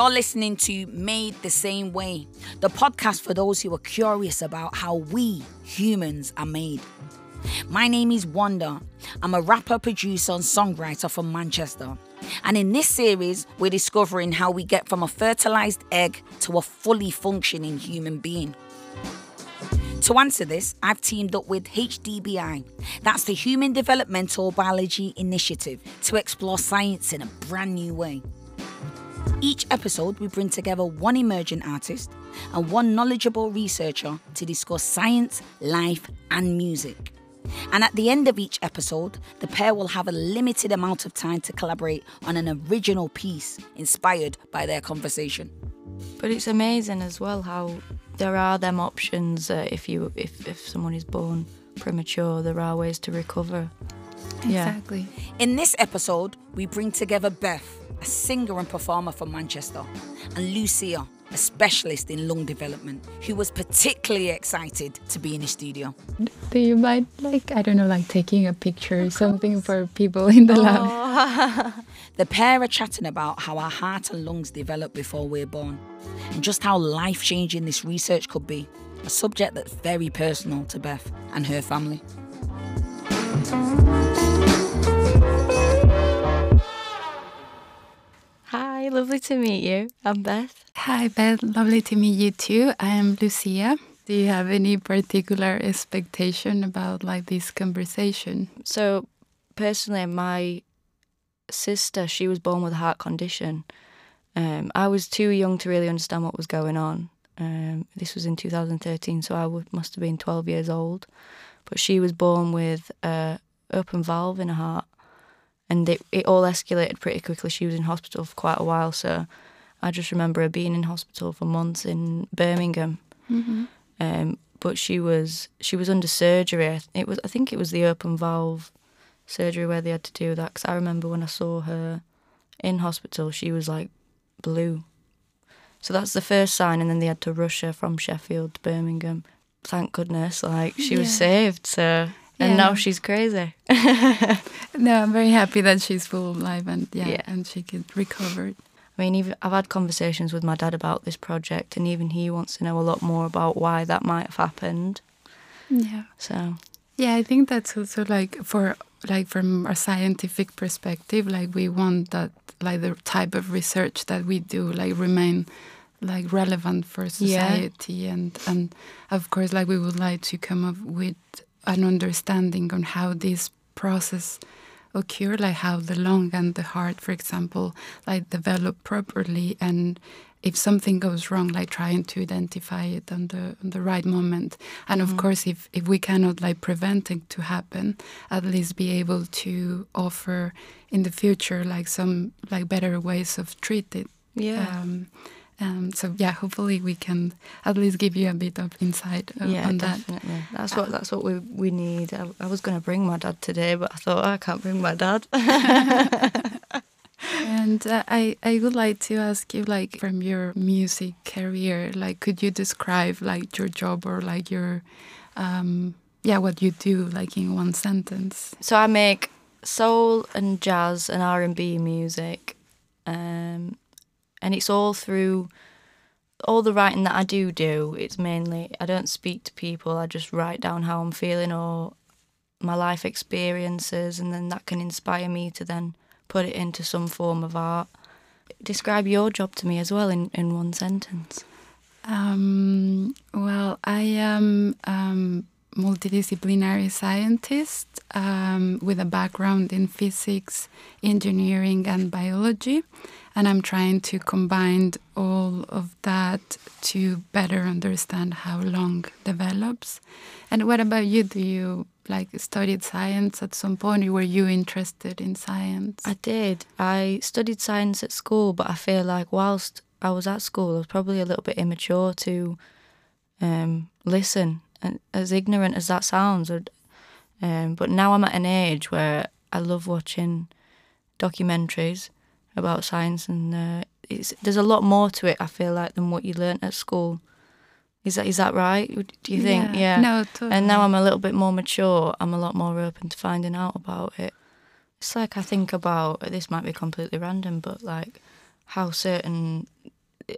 You're listening to Made the Same Way, the podcast for those who are curious about how we humans are made. My name is Wanda. I'm a rapper, producer, and songwriter from Manchester. And in this series, we're discovering how we get from a fertilized egg to a fully functioning human being. To answer this, I've teamed up with HDBI, that's the Human Developmental Biology Initiative, to explore science in a brand new way. Each episode, we bring together one emerging artist and one knowledgeable researcher to discuss science, life, and music. And at the end of each episode, the pair will have a limited amount of time to collaborate on an original piece inspired by their conversation. But it's amazing as well how there are them options uh, if you if, if someone is born premature, there are ways to recover. Exactly. In this episode, we bring together Beth, a singer and performer from Manchester, and Lucia, a specialist in lung development, who was particularly excited to be in the studio. Do you mind, like, I don't know, like taking a picture or something for people in the oh. lab? The pair are chatting about how our heart and lungs develop before we're born, and just how life changing this research could be, a subject that's very personal to Beth and her family. Hi, lovely to meet you. I'm Beth. Hi, Beth. Lovely to meet you too. I am Lucia. Do you have any particular expectation about like this conversation? So, personally, my sister, she was born with a heart condition. Um, I was too young to really understand what was going on. Um, this was in 2013, so I would, must have been 12 years old. But she was born with a open valve in her heart, and it, it all escalated pretty quickly. She was in hospital for quite a while, so I just remember her being in hospital for months in Birmingham. Um, but she was she was under surgery. It was I think it was the open valve surgery where they had to do that. Because I remember when I saw her in hospital, she was like blue. So that's the first sign, and then they had to rush her from Sheffield to Birmingham. Thank goodness, like she was saved. So and now she's crazy. No, I'm very happy that she's full of life and yeah, Yeah. and she could recover. I mean, even I've had conversations with my dad about this project, and even he wants to know a lot more about why that might have happened. Yeah. So Yeah, I think that's also like for like from a scientific perspective, like we want that like the type of research that we do like remain like relevant for society and and of course like we would like to come up with an understanding on how this process occur like how the lung and the heart for example like develop properly and if something goes wrong like trying to identify it on the on the right moment. And of course if if we cannot like prevent it to happen at least be able to offer in the future like some like better ways of treating yeah, um, um, so yeah hopefully we can at least give you a bit of insight uh, yeah, on that definitely. That's what that's what we we need. I, I was going to bring my dad today, but I thought "Oh, I can't bring my dad. And uh, I, I would like to ask you, like, from your music career, like, could you describe like your job or like your, um, yeah, what you do, like in one sentence? so I make soul and jazz and R and B music, um, and it's all through all the writing that I do do. It's mainly I don't speak to people. I just write down how I'm feeling or my life experiences, and then that can inspire me to then put it into some form of art. Describe your job to me as well in, in one sentence. Um, well, I am um, multidisciplinary scientist um, with a background in physics, engineering, and biology, and I'm trying to combine all of that to better understand how lung develops. And what about you? Do you like studied science at some point, were you interested in science? I did. I studied science at school, but I feel like whilst I was at school, I was probably a little bit immature to um, listen. And as ignorant as that sounds, um, but now I'm at an age where I love watching documentaries about science, and uh, it's, there's a lot more to it. I feel like than what you learnt at school. Is that is that right? Do you think? Yeah. No, totally. And now I'm a little bit more mature. I'm a lot more open to finding out about it. It's like I think about this might be completely random, but like how certain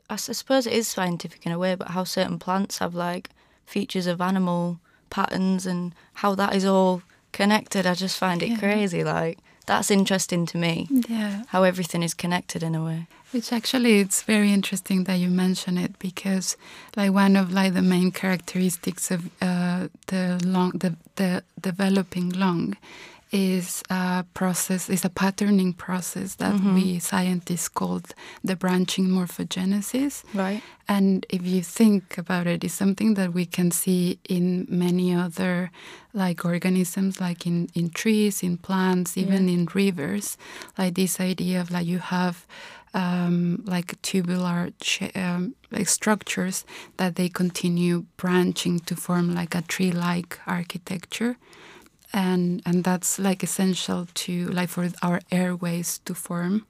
I suppose it is scientific in a way, but how certain plants have like features of animal patterns and how that is all connected. I just find it Yeah. crazy. Like that's interesting to me. Yeah. How everything is connected in a way. Which actually it's very interesting that you mention it because like one of like the main characteristics of uh, the lung the, the developing lung is a process is a patterning process that we scientists called the branching morphogenesis. Right. And if you think about it, it's something that we can see in many other like organisms, like in, in trees, in plants, even Yeah. in rivers. Like this idea of like you have um, like tubular sh- um, like structures that they continue branching to form like a tree-like architecture. And and that's like essential to like for our airways to form.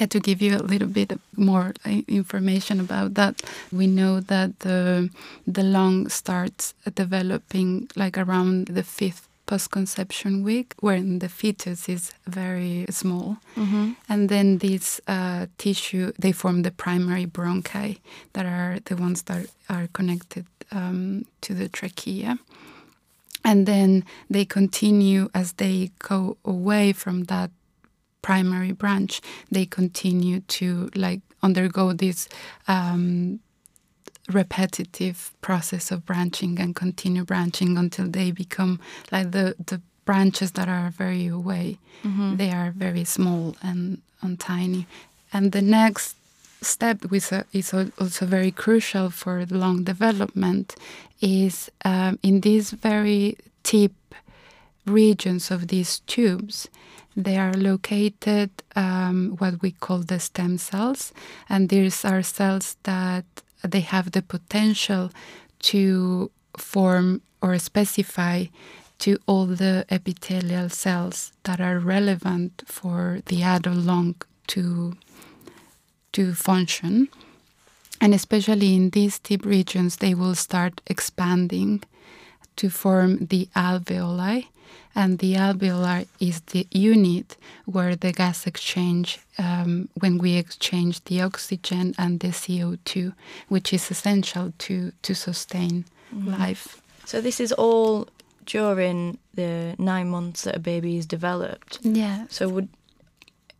Yeah, to give you a little bit more uh, information about that, we know that the the lung starts developing like around the fifth post-conception week, when the fetus is very small, Mm-hmm. and then this uh, tissue they form the primary bronchi that are the ones that are connected um, to the trachea and then they continue as they go away from that primary branch they continue to like undergo this um, repetitive process of branching and continue branching until they become like the the branches that are very away. They are very small and, and tiny. And the next step which is also very crucial for lung development is um, in these very tip regions of these tubes they are located um, what we call the stem cells. And these are cells that they have the potential to form or specify to all the epithelial cells that are relevant for the adult lung to to function. And especially in these tip regions, they will start expanding to form the alveoli. And the alveoli is the unit where the gas exchange, um, when we exchange the oxygen and the CO2, which is essential to, to sustain life. So this is all during the nine months that a baby is developed. Yeah. So would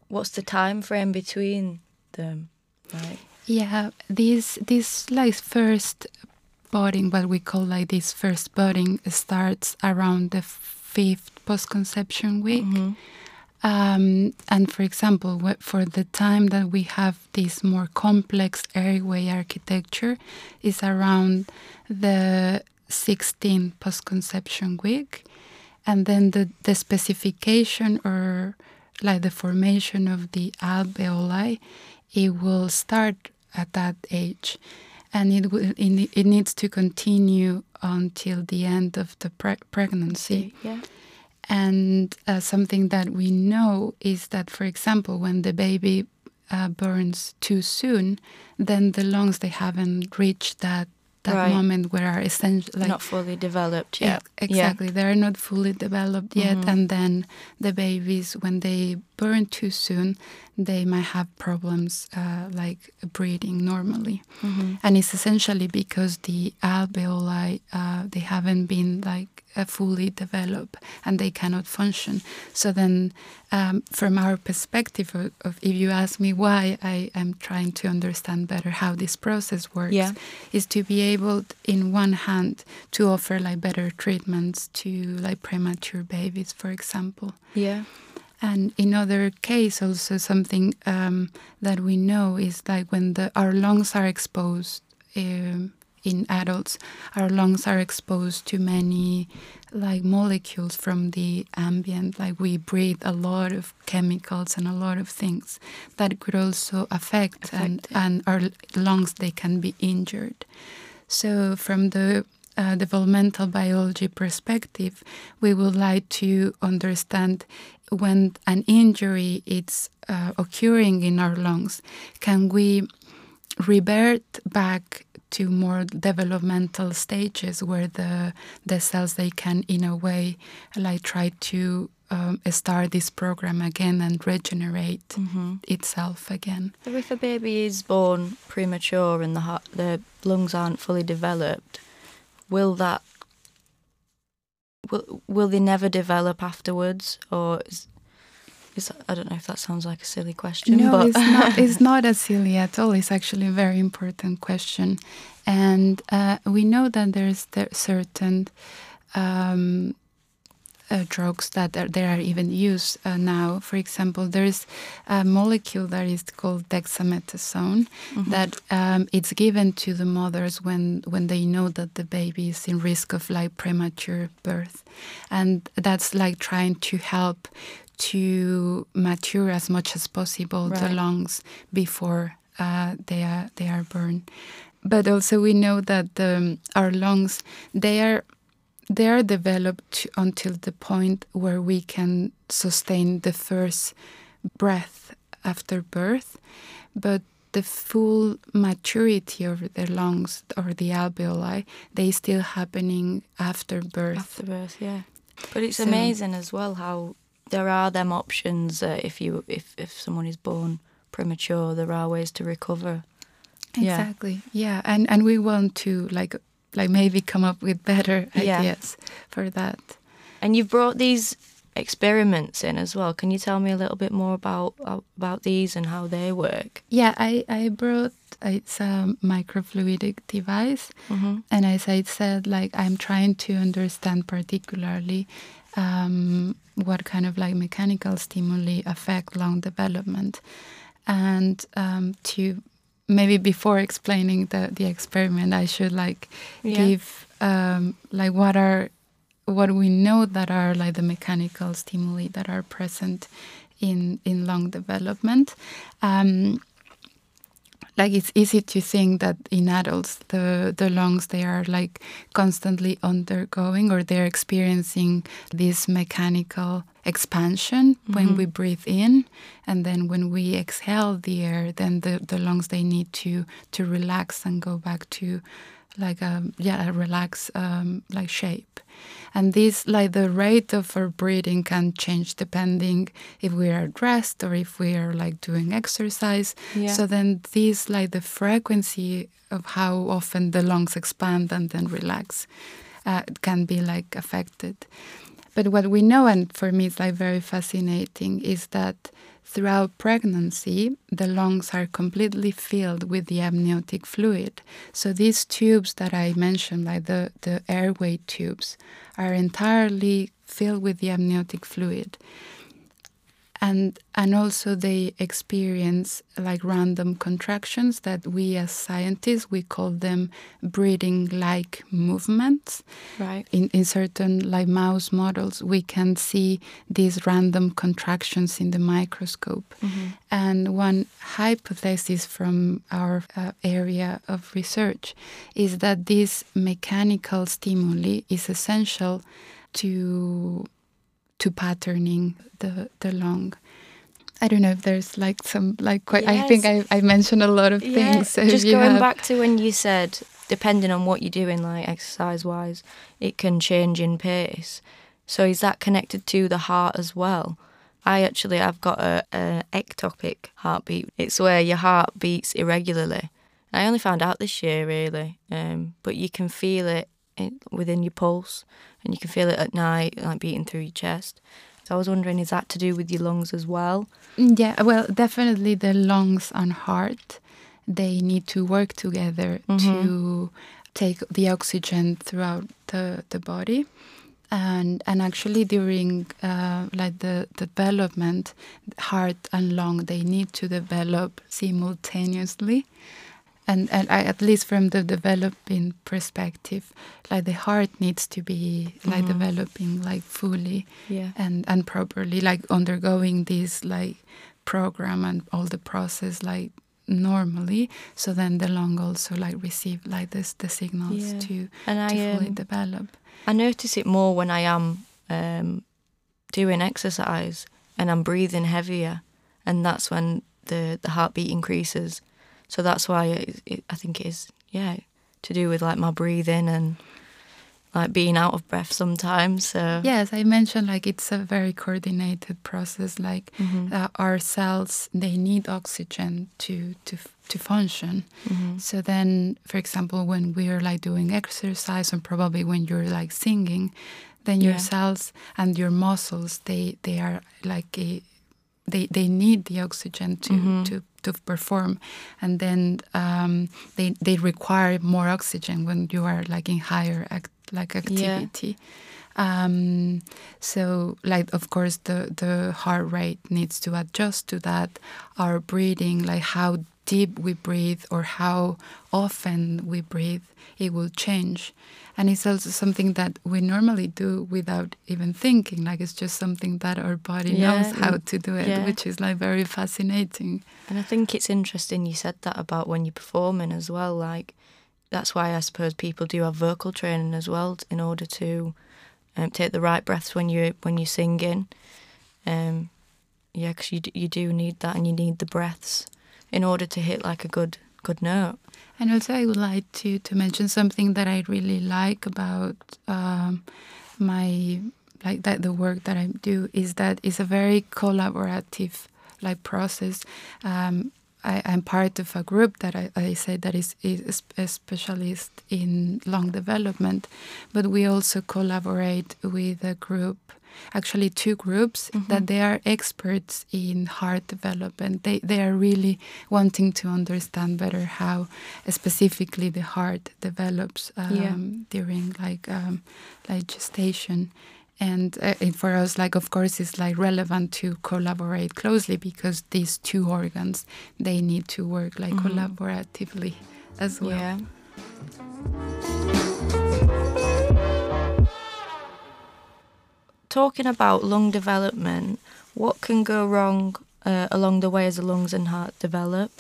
what's the time frame between them? Right. Yeah, this this like first budding, what we call like this first budding, starts around the fifth post-conception week. Um, and for example, for the time that we have this more complex airway architecture, is around the 16th post-conception week, and then the the specification or like the formation of the alveoli, it will start at that age, and it will it, it needs to continue until the end of the pre- pregnancy. Yeah. And uh, something that we know is that, for example, when the baby uh, burns too soon, then the lungs they haven't reached that that Right. moment where are essential like Not fully developed yet. Ex- exactly. They're not fully developed yet. Mhm. And then the babies, when they burn too soon, they might have problems uh, like breathing normally. Yeah. hmm And it's essentially because the alveoli, uh, they haven't been like fully develop and they cannot function. So then, um, from our perspective of, of if you ask me why I am trying to understand better how this process works, Yeah. is to be able, in one hand, to offer like better treatments to like premature babies, for example. Yeah. And in other case, also something um, that we know is like when the, our lungs are exposed um, in adults, our lungs are exposed to many like molecules from the ambient. Like we breathe a lot of chemicals and a lot of things that could also affect, and, Affect it. and our lungs they can be injured. So from the uh, developmental biology perspective, we would like to understand when an injury is uh, occurring in our lungs, can we revert back to more developmental stages where the the cells they can in a way like try to um, start this program again and regenerate itself again. So if a baby is born premature and the heart, the lungs aren't fully developed, will that will will they never develop afterwards, or is, is I don't know if that sounds like a silly question. No, but it's not. It's not as silly at all. It's actually a very important question, and uh, we know that there's there certain um, uh, drugs that are, they are even used uh, now. For example, there's a molecule that is called dexamethasone that um, it's given to the mothers when when they know that the baby is in risk of like premature birth, and that's like trying to help to mature as much as possible the lungs before uh, they are they are burned. But also we know that um, our lungs they are they are developed until the point where we can sustain the first breath after birth, but the full maturity of the lungs or the alveoli they still happening after birth. after birth, yeah. But it's So- amazing as well how there are them options uh, if you if if someone is born premature, there are ways to recover. Yeah. Exactly. Yeah, and and we want to like like maybe come up with better Yeah. ideas for that. And you've brought these experiments in as well. Can you tell me a little bit more about about these and how they work? Yeah, I I brought it's a microfluidic device, Mhm. and as I said, like I'm trying to understand particularly um, what kind of like mechanical stimuli affect lung development, and um, to maybe before explaining the the experiment, I should like Yeah. give um, like what are what we know that are like the mechanical stimuli that are present in in lung development. Um, like it's easy to think that in adults the the lungs they are like constantly undergoing or they're experiencing this mechanical expansion when mm-hmm. we breathe in. And then when we exhale the air then the, the lungs they need to to relax and go back to like a yeah a relaxed um, like shape. And this like the rate of our breathing can change depending if we are rest or if we are like doing exercise. Yeah. so then this like the frequency of how often the lungs expand and then relax uh, can be like affected. But what we know and for me it's like very fascinating is that throughout pregnancy the lungs are completely filled with the amniotic fluid. So these tubes that i mentioned like the, the airway tubes are entirely filled with the amniotic fluid and and also they experience like random contractions that we as scientists we call them breathing like movements. Right. in, in certain like mouse models we can see these random contractions in the microscope. And one hypothesis from our uh, area of research is that this mechanical stimuli is essential to to patterning the the lung I don't know if there's like some like quite. I think I, I mentioned a lot of Yeah, things. So just going have- back to when you said, depending on what you're doing, like exercise wise, it can change in pace. So is that connected to the heart as well? I actually, I've got a, a ectopic heartbeat. It's where your heart beats irregularly. I only found out this year, really, um, but you can feel it in, within your pulse, and you can feel it at night, like beating through your chest. So I was wondering, is that to do with your lungs as well? Yeah, well, definitely the lungs and heart, they need to work together to take the oxygen throughout the, the body. And and actually during uh, like the development, heart and lung they need to develop simultaneously. And, and I, at least from the developing perspective, like the heart needs to be like developing like fully Yeah. and and properly like undergoing this like program and all the process like normally so then the lung also like receive like this the signals Yeah. to And to I, fully um, develop I notice it more when I am um, doing exercise and I'm breathing heavier, and that's when the the heartbeat increases. So that's why it, it, I think it is yeah to do with like my breathing and like being out of breath sometimes. So Yes, I mentioned like it's a very coordinated process. Like Mhm. uh, our cells, they need oxygen to to to function. Mhm. So then, for example, when we're like doing exercise, and probably when you're like singing, then your Yeah. cells and your muscles, they they are like a, they they need the oxygen to Mhm. to to perform, and then um, they they require more oxygen when you are like in higher act, like activity. Um, so, like, of course, the, the heart rate needs to adjust to that. Our breathing, like how deep we breathe or how often we breathe, it will change. And it's also something that we normally do without even thinking. Like, it's just something that our body Yeah, knows how to do it, yeah. which is like very fascinating. And I think it's interesting you said that about when you're performing as well. Like, that's why I suppose people do have vocal training as well in order to um, take the right breaths when you when you're singing. Um, yeah, because you d- you do need that, and you need the breaths in order to hit like a good good note. And also, I would like to, to mention something that I really like about um, my like that the work that I do is that it's a very collaborative like process. Um, I, I'm part of a group that I, I say that is, is a specialist in lung development, but we also collaborate with a group, actually two groups that they are experts in heart development. They they are really wanting to understand better how uh, specifically the heart develops um, Yeah. during like um, like gestation. And, uh, for us, like of course, it's like relevant to collaborate closely because these two organs they need to work like Mhm. collaboratively as well. Yeah. Talking about lung development, what can go wrong uh, along the way as the lungs and heart develop?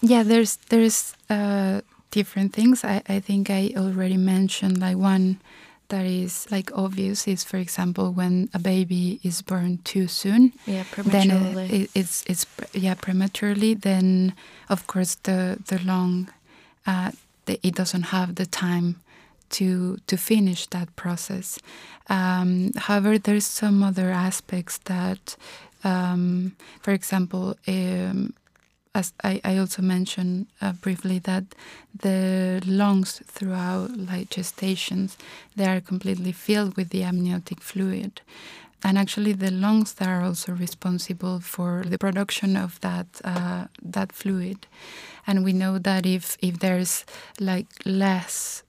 Yeah, there's there's uh, different things. I, I think I already mentioned like one that is like obvious is for example when a baby is born too soon Yeah, then prematurely. it, it's it's yeah prematurely then of course the the lung uh, the, it doesn't have the time to to finish that process. Um, however there's some other aspects that um, for example um, as I, I also mentioned uh, briefly that the lungs throughout like gestations they are completely filled with the amniotic fluid. And actually the lungs that are also responsible for the production of that uh, that fluid. And we know that if if there's like less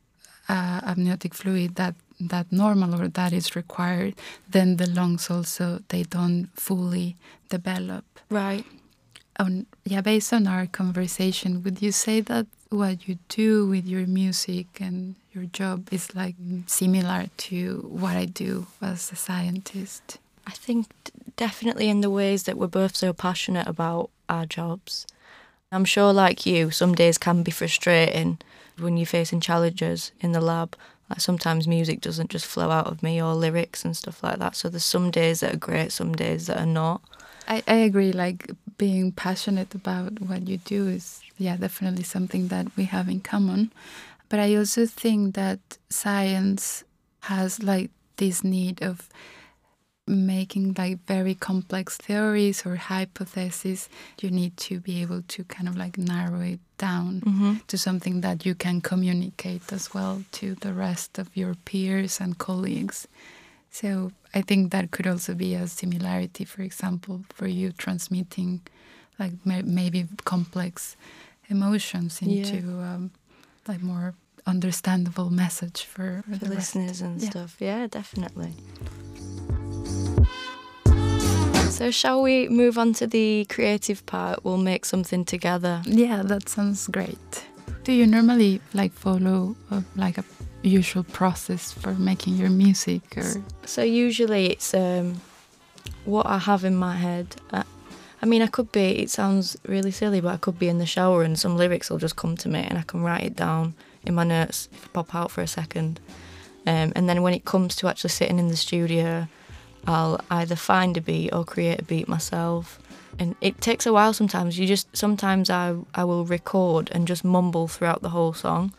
uh, amniotic fluid that that normal or that is required then the lungs also they don't fully develop right. on yeah based on our conversation would you say that what you do with your music and your job is like similar to what i do as a scientist I think d- definitely in the ways that we're both so passionate about our jobs. I'm sure, like you, some days can be frustrating when you're facing challenges in the lab. Like sometimes music doesn't just flow out of me or lyrics and stuff like that. So there's some days that are great, some days that are not. I, I agree like being passionate about what you do is yeah definitely something that we have in common but i also think that science has like this need of making like very complex theories or hypotheses you need to be able to kind of like narrow it down Mm-hmm. to something that you can communicate as well to the rest of your peers and colleagues. So I think that could also be a similarity, for example, for you transmitting like may- maybe complex emotions Yeah. into um, like more understandable message for, For the rest. listeners and Yeah. stuff. Yeah, definitely. So, shall we move on to the creative part? We'll make something together. Yeah, that sounds great. Do you normally like follow uh, like a usual process for making your music or So usually it's um, what I have in my head. I, I mean, I could be. It sounds really silly, but I could be in the shower and some lyrics will just come to me, and I can write it down in my notes if I pop out for a second. Um, and then when it comes to actually sitting in the studio, I'll either find a beat or create a beat myself. And it takes a while sometimes. You just sometimes I I will record and just mumble throughout the whole song,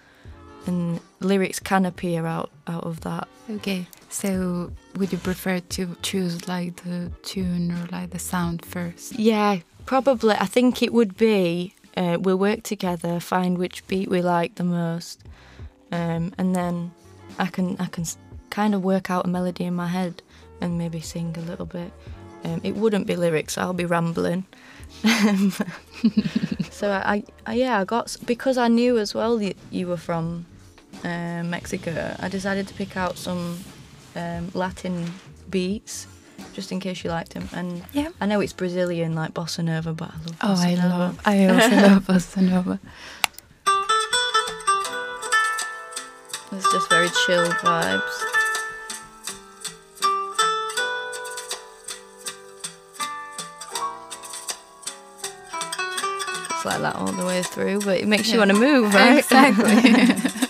and lyrics can appear out out of that. Okay, so would you prefer to choose like the tune or like the sound first? Yeah, probably. I think it would be uh, we'll work together, find which beat we like the most, um, and then I can I can kind of work out a melody in my head and maybe sing a little bit. Um, it wouldn't be lyrics. I'll be rambling. so I, I, yeah, I got because I knew as well that you were from uh, Mexico. I decided to pick out some um, Latin beats just in case you liked them. And Yeah. I know it's Brazilian like bossa nova, but I love. Oh, bossa I nova. love. I also love bossa nova. It's just very chill vibes. It's like that all the way through, but it makes you want to move, right? Exactly.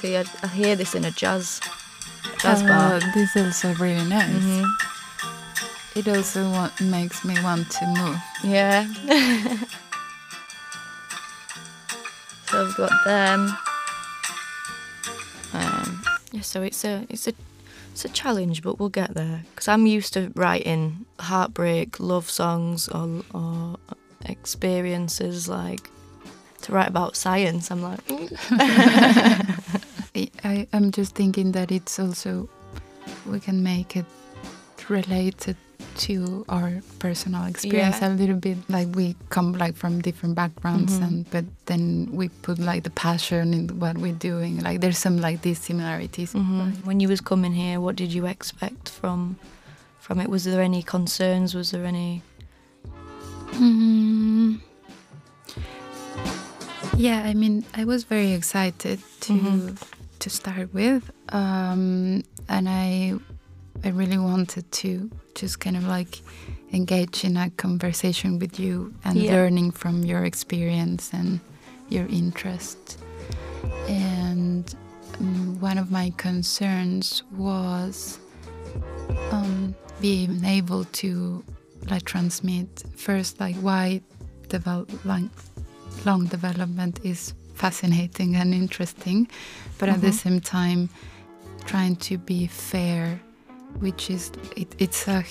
See, I, I hear this in a jazz jazz bar. Uh, this is also really nice. Mhm. It also wa- makes me want to move. Yeah. so I've got them. Um, yeah, so it's a it's a it's a challenge, but we'll get there. Because I'm used to writing heartbreak, love songs, or or experiences like to write about science. I'm like, I, I'm just thinking that it's also we can make it related to our personal experience Yeah. a little bit like we come like from different backgrounds Mhm. and but then we put like the passion in what we're doing like there's some like these similarities Mhm. When you was coming here, what did you expect from from it? Was there any concerns? Was there any? Mm. Yeah, I mean, I was very excited to Mhm. to start with, um, and I I really wanted to just kind of like engage in a conversation with you and Yeah. learning from your experience and your interest. And um, one of my concerns was um, being able to like transmit first like why develop like lung development is fascinating and interesting but at the Mhm. same time trying to be fair which is it, it's a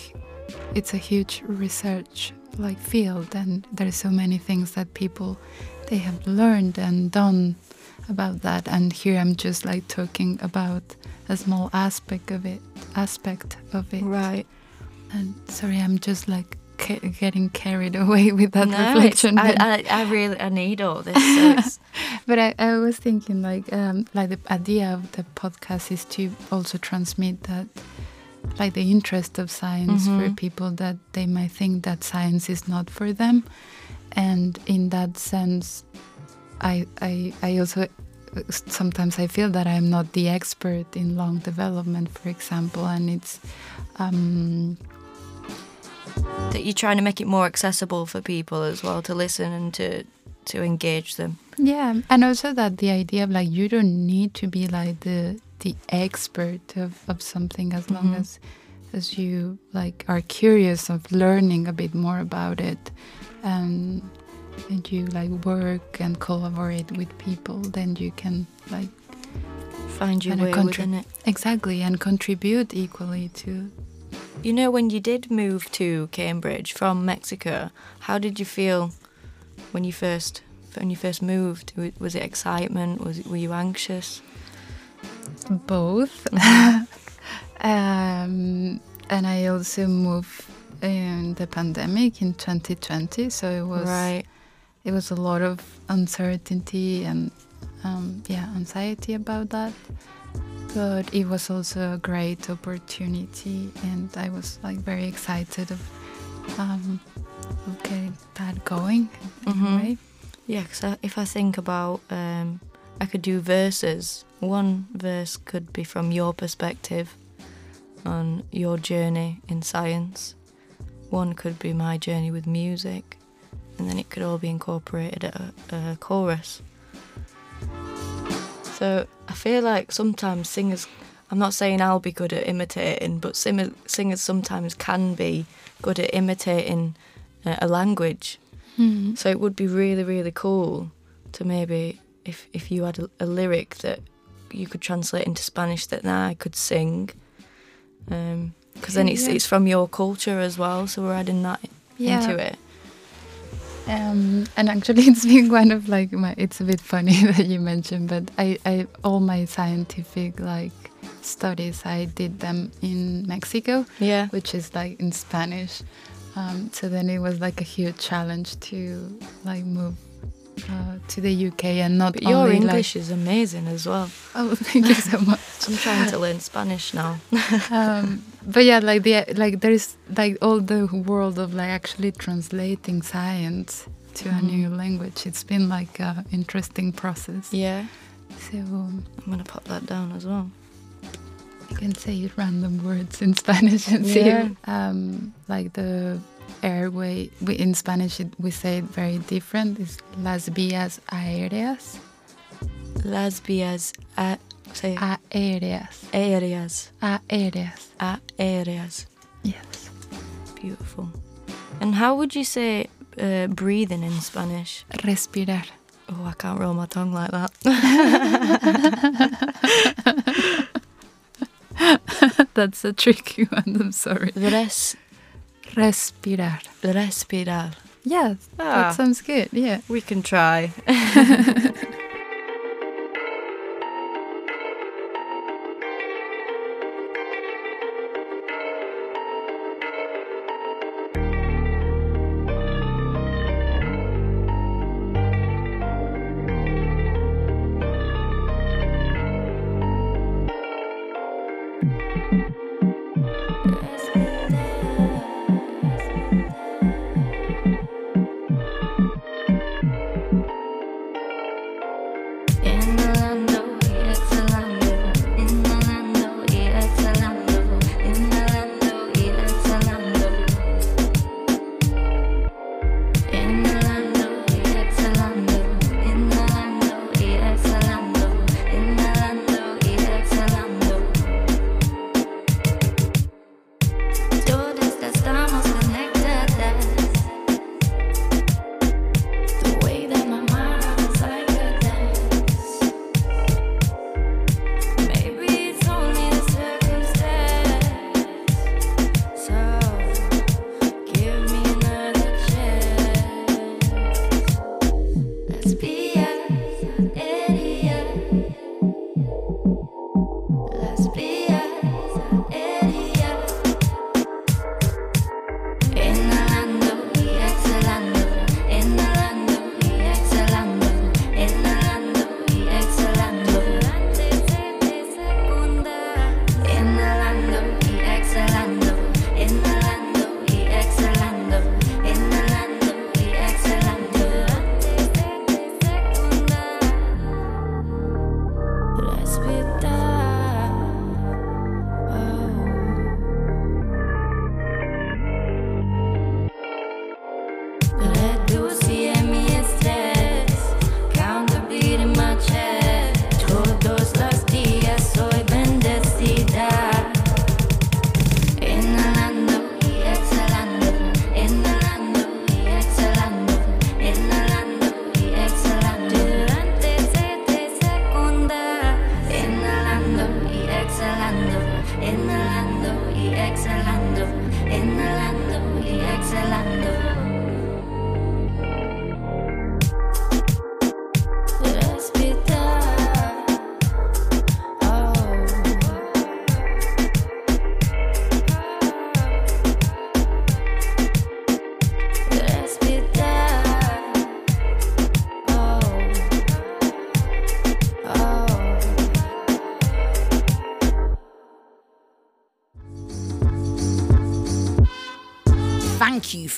it's a huge research like field and there's so many things that people they have learned and done about that and here i'm just like talking about a small aspect of it aspect of it Right. and sorry i'm just like ca- getting carried away with that No, reflection I, I, I really I need all this. So but I, I was thinking like um, like the idea of the podcast is to also transmit that like the interest of science for Mhm. people that they might think that science is not for them and in that sense I I, I also sometimes I feel that I'm not the expert in lung development for example and it's um, that you're trying to make it more accessible for people as well to listen and to to engage them. Yeah, and also that the idea of like you don't need to be like the the expert of, of something as long Mhm. as as you like are curious of learning a bit more about it and and you like work and collaborate with people then you can like Find your way within it. exactly and contribute equally to You know, when you did move to Cambridge from Mexico, how did you feel when you first when you first moved? Was it excitement? Was it, were you anxious? Both um, and I also moved in the pandemic in 2020 so it was right. it was a lot of uncertainty and um, yeah anxiety about that but it was also a great opportunity and i was like very excited of um, of getting that going in Mhm. a Yeah, because if I think about, um, I could do verses. One verse could be from your perspective on your journey in science. One could be my journey with music, and then it could all be incorporated at a, a chorus. So I feel like sometimes singers. I'm not saying I'll be good at imitating, but singer, singers sometimes can be good at imitating uh, a language. Mhm. So it would be really, really cool to maybe if if you had a, a lyric that you could translate into Spanish that then I could sing, because then it's Yeah. it's from your culture as well. So we're adding that Yeah. into it. Um, and actually, it's been one of like my. It's a bit funny that you mentioned, but I, I all my scientific like studies, I did them in Mexico, Yeah, which is like in Spanish. Um, so then it was like a huge challenge to like move uh, to the UK and not but your English like. is amazing as well. Oh, thank you so much. I'm trying to learn Spanish now. um, but yeah, like the like there's like all the world of like actually translating science to a Mhm. new language. It's been like an interesting process. yeah, So um, I'm gonna pop that down as well. you can say random words in Spanish and see um, like the airway. We, in Spanish, it, we say it very different. It's las vías aéreas. Las vías a, say Aéreas. aéreas. Aéreas. Aéreas. Yes. Beautiful. And how would you say uh, breathing in Spanish? Respirar. Oh, I can't roll my tongue like that. That's a tricky one. I'm sorry. Res, Respirar. respirar. Yes, Ah. that sounds good. Yeah. We can try.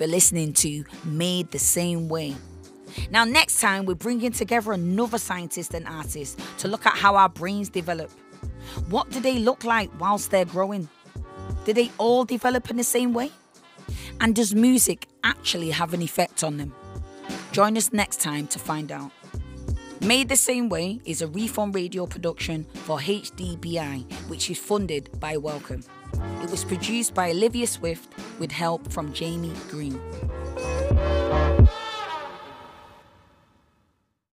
for listening to Made the Same Way. Now, next time, we're bringing together another scientist and artist to look at how our brains develop. What do they look like whilst they're growing? Do they all develop in the same way? And does music actually have an effect on them? Join us next time to find out. Made the Same Way is a Reform Radio production for HDBI, which is funded by Wellcome. It was produced by Olivia Swift with help from Jamie Green.